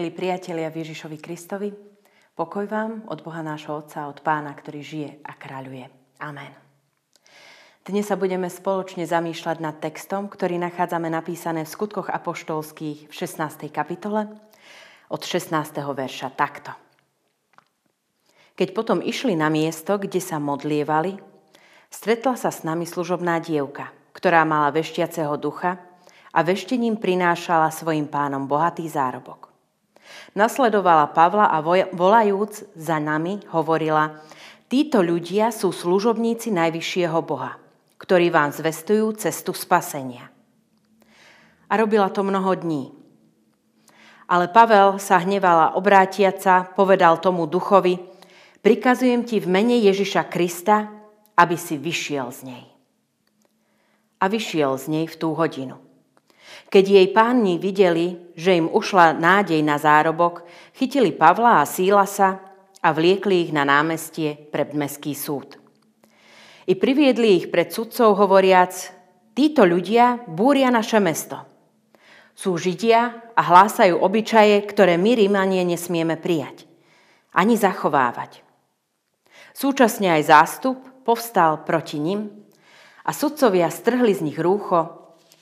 Milí priatelia Ježišovi Kristovi, pokoj vám od Boha nášho Otca, od Pána, ktorý žije a kráľuje. Amen. Dnes sa budeme spoločne zamýšľať nad textom, ktorý nachádzame napísané v skutkoch apoštolských v 16. kapitole od 16. verša takto. Keď potom išli na miesto, kde sa modlievali, stretla sa s nami služobná dievka, ktorá mala veštiaceho ducha a veštením prinášala svojim pánom bohatý zárobok. Nasledovala Pavla a volajúc za nami hovorila, títo ľudia sú služobníci Najvyššieho Boha, ktorí vám zvestujú cestu spasenia. A robila to mnoho dní. Ale Pavel sa hnevala obrátiaca, povedal tomu duchovi, prikazujem ti v mene Ježiša Krista, aby si vyšiel z nej. A vyšiel z nej v tú hodinu. Keď jej pánni videli, že im ušla nádej na zárobok, chytili Pavla a Sílasa a vliekli ich na námestie pred meský súd. I priviedli ich pred sudcov hovoriac, títo ľudia búria naše mesto. Sú Židia a hlásajú obyčaje, ktoré my Rímanie nesmieme prijať, ani zachovávať. Súčasne aj zástup povstal proti nim a sudcovia strhli z nich rúcho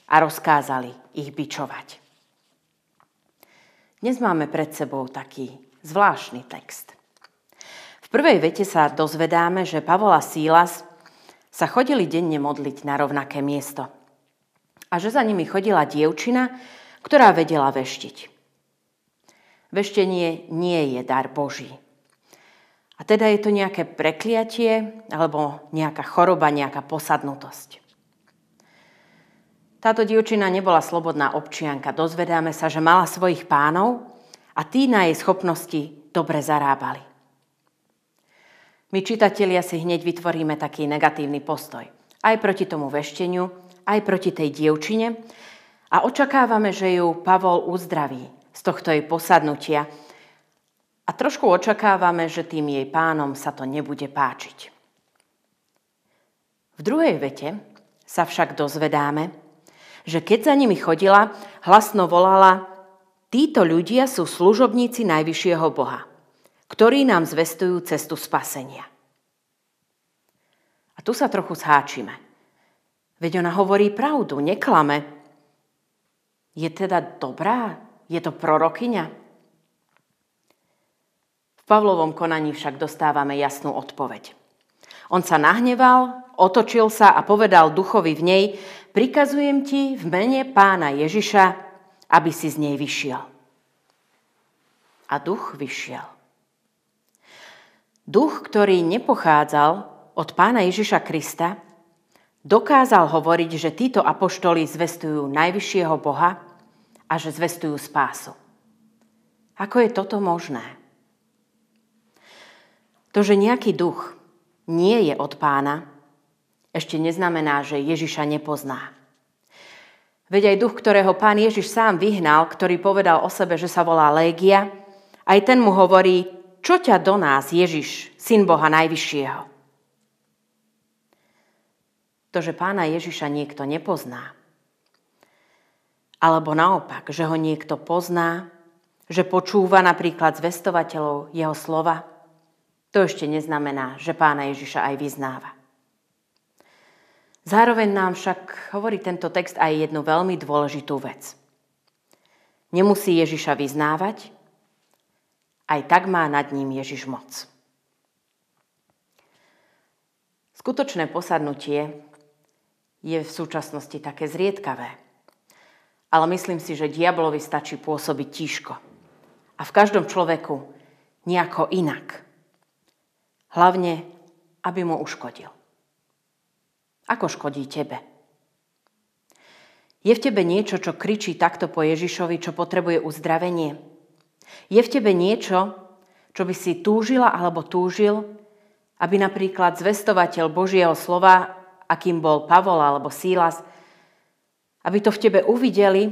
a rozkázali ich bičovať. Dnes máme pred sebou taký zvláštny text. V prvej vete sa dozvedáme, že Pavol Sílas sa chodili denne modliť na rovnaké miesto a že za nimi chodila dievčina, ktorá vedela veštiť. Veštenie nie je dar Boží. A teda je to nejaké prekliatie alebo nejaká choroba, nejaká posadnutosť. Táto dievčina nebola slobodná občianka. Dozvedáme sa, že mala svojich pánov a tí na jej schopnosti dobre zarábali. My čitatelia si hneď vytvoríme taký negatívny postoj. Aj proti tomu vešteniu, aj proti tej dievčine a očakávame, že ju Pavol uzdraví z tohto jej posadnutia a trošku očakávame, že tým jej pánom sa to nebude páčiť. V druhej vete sa však dozvedáme, že keď za nimi chodila, hlasno volala, títo ľudia sú služobníci Najvyššieho Boha, ktorí nám zvestujú cestu spasenia. A tu sa trochu zháčime. Veď ona hovorí pravdu, neklame. Je teda dobrá? Je to prorokyňa? V Pavlovom konaní však dostávame jasnú odpoveď. On sa nahneval, otočil sa a povedal duchovi v nej, prikazujem ti v mene pána Ježiša, aby si z nej vyšiel. A duch vyšiel. Duch, ktorý nepochádzal od pána Ježiša Krista, dokázal hovoriť, že títo apoštoli zvestujú najvyššieho Boha a že zvestujú spásu. Ako je toto možné? To, že nejaký duch nie je od pána, ešte neznamená, že Ježiša nepozná. Veď aj duch, ktorého pán Ježiš sám vyhnal, ktorý povedal o sebe, že sa volá Légia, aj ten mu hovorí, čo ťa do nás, Ježiš, syn Boha Najvyššieho. To, že pána Ježiša niekto nepozná, alebo naopak, že ho niekto pozná, že počúva napríklad zvestovateľov jeho slova, to ešte neznamená, že pána Ježiša aj vyznáva. Zároveň nám však hovorí tento text aj jednu veľmi dôležitú vec. Nemusí Ježiša vyznávať, aj tak má nad ním Ježiš moc. Skutočné posadnutie je v súčasnosti také zriedkavé. Ale myslím si, že diablovi stačí pôsobiť tížko. A v každom človeku nejako inak. Hlavne, aby mu uškodil. Ako škodí tebe? Je v tebe niečo, čo kričí takto po Ježišovi, čo potrebuje uzdravenie? Je v tebe niečo, čo by si túžila alebo túžil, aby napríklad zvestovateľ Božieho slova, akým bol Pavol alebo Sílas, aby to v tebe uvideli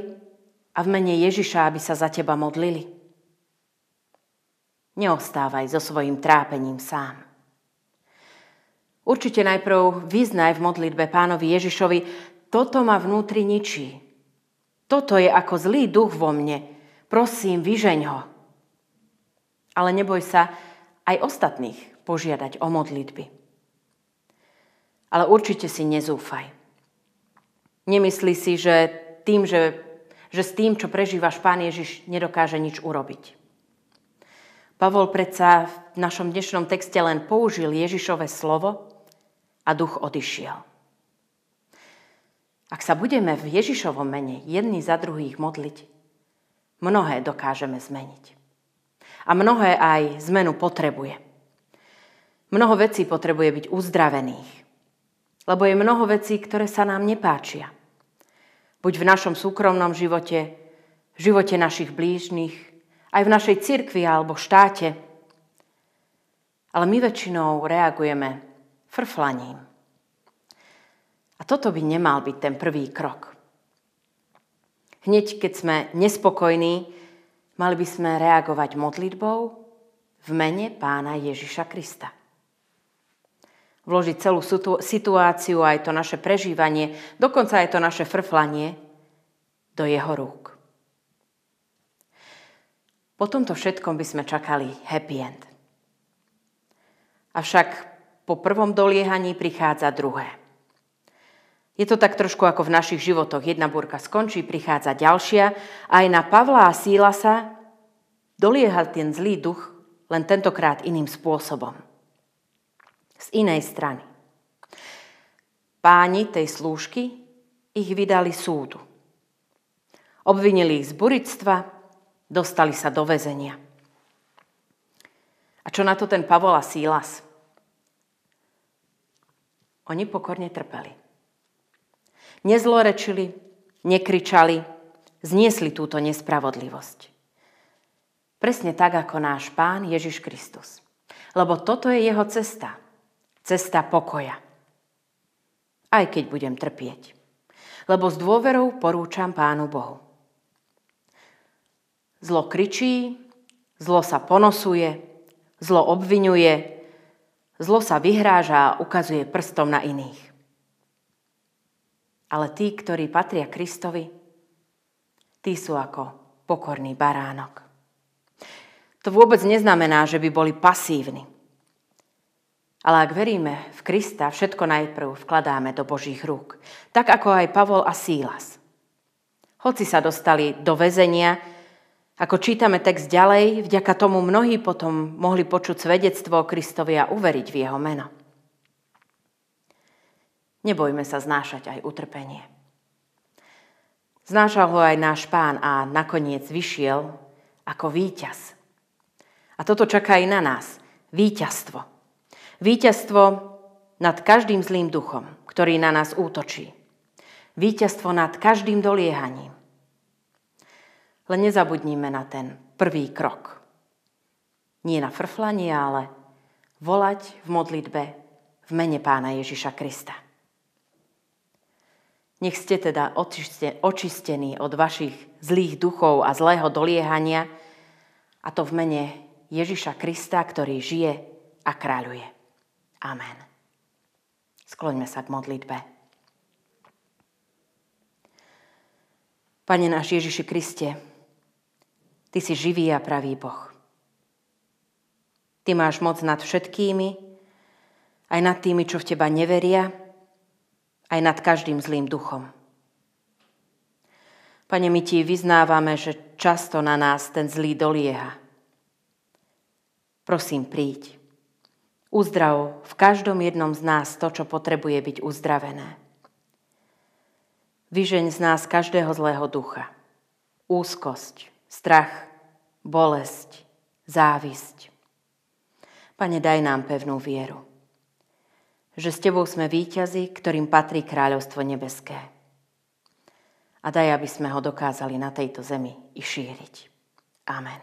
a v mene Ježiša, aby sa za teba modlili? Neostávaj so svojím trápením sám. Určite najprv vyznaj v modlitbe pánovi Ježišovi, toto ma vnútri ničí. Toto je ako zlý duch vo mne. Prosím, vyžeň ho. Ale neboj sa aj ostatných požiadať o modlitby. Ale určite si nezúfaj. Nemyslí si, že, tým, že, že s tým, čo prežívaš, Pán Ježiš nedokáže nič urobiť. Pavol predsa v našom dnešnom texte len použil Ježišové slovo a duch odišiel. Ak sa budeme v Ježišovom mene jedni za druhých modliť, mnohé dokážeme zmeniť. A mnohé aj zmenu potrebuje. Mnoho vecí potrebuje byť uzdravených. Lebo je mnoho vecí, ktoré sa nám nepáčia. Buď v našom súkromnom živote, v živote našich blížnych, aj v našej cirkvi alebo štáte. Ale my väčšinou reagujeme frflaním. A toto by nemal byť ten prvý krok. Hneď, keď sme nespokojní, mali by sme reagovať modlitbou v mene pána Ježiša Krista. Vložiť celú situáciu, aj to naše prežívanie, dokonca aj to naše frflanie do jeho rúk. Po tomto všetkom by sme čakali happy end. Avšak po prvom doliehaní prichádza druhé. Je to tak trošku ako v našich životoch. Jedna búrka skončí, prichádza ďalšia. Aj na Pavla a Síla sa dolieha ten zlý duch, len tentokrát iným spôsobom. Z inej strany. Páni tej slúžky ich vydali súdu. Obvinili ich z burictva, dostali sa do väzenia. A čo na to ten Pavol a Sílas? Oni pokorne trpeli nezlorečili, nekričali, zniesli túto nespravodlivosť. Presne tak ako náš Pán Ježiš Kristus. Lebo toto je jeho cesta. Cesta pokoja. Aj keď budem trpieť. Lebo s dôverou porúčam Pánu Bohu. Zlo kričí, zlo sa ponosuje, zlo obvinuje, zlo sa vyhráža a ukazuje prstom na iných. Ale tí, ktorí patria Kristovi, tí sú ako pokorný baránok. To vôbec neznamená, že by boli pasívni. Ale ak veríme v Krista, všetko najprv vkladáme do Božích rúk. Tak ako aj Pavol a Sílas. Hoci sa dostali do väzenia, ako čítame text ďalej, vďaka tomu mnohí potom mohli počuť svedectvo o Kristovi a uveriť v jeho meno. Nebojme sa znášať aj utrpenie. Znášal ho aj náš pán a nakoniec vyšiel ako víťaz. A toto čaká aj na nás. Víťazstvo. Víťazstvo nad každým zlým duchom, ktorý na nás útočí. Víťazstvo nad každým doliehaním. Len nezabudníme na ten prvý krok. Nie na frflanie, ale volať v modlitbe v mene pána Ježiša Krista. Nech ste teda očistení od vašich zlých duchov a zlého doliehania, a to v mene Ježiša Krista, ktorý žije a kráľuje. Amen. Skloňme sa k modlitbe. Pane náš Ježiši Kriste, Ty si živý a pravý Boh. Ty máš moc nad všetkými, aj nad tými, čo v Teba neveria, aj nad každým zlým duchom. Pane, my ti vyznávame, že často na nás ten zlý dolieha. Prosím, príď. Uzdrav v každom jednom z nás to, čo potrebuje byť uzdravené. Vyžeň z nás každého zlého ducha. Úzkosť, strach, bolesť, závisť. Pane, daj nám pevnú vieru že s Tebou sme víťazi, ktorým patrí kráľovstvo nebeské. A daj, aby sme ho dokázali na tejto zemi i šíriť. Amen.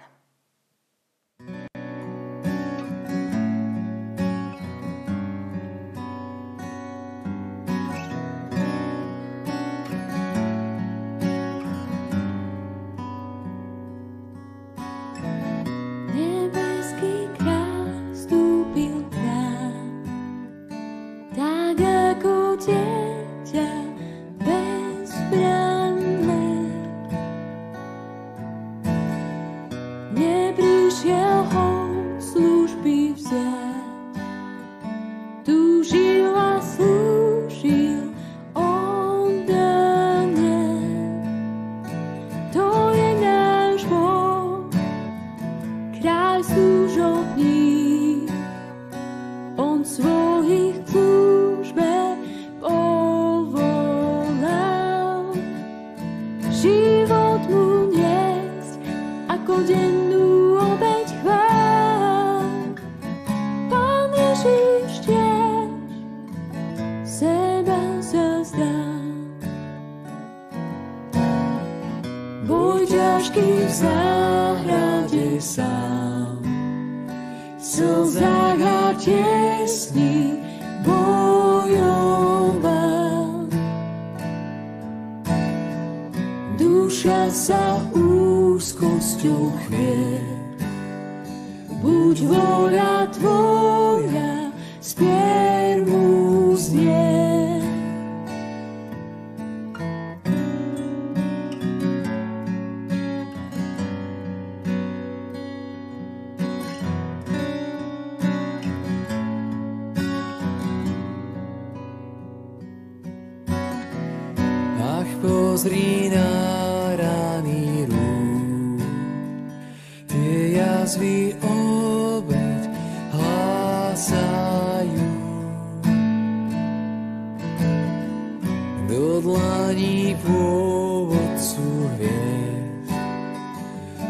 Slzách a tiesni bojoval. Duša sa úzkosťou chvie, buď voľa tvoja, pozri na rany rúk, tie jazvy obeď hlásajú. Do dlaní pôvodcu hviezd,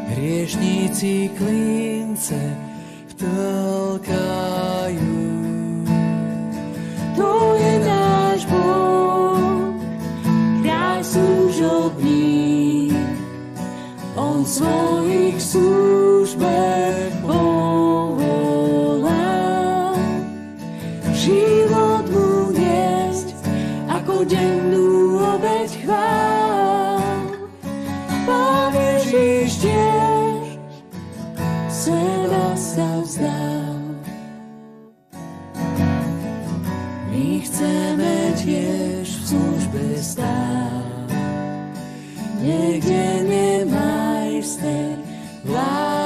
hriešníci klince vtlkajú. Svojich službe povolá. Život mu niesť, ako dennú obeď chvál. Pán Ježiš tiež seba sa vzdal. My chceme tiež v službe stáť. Niekde is there. Life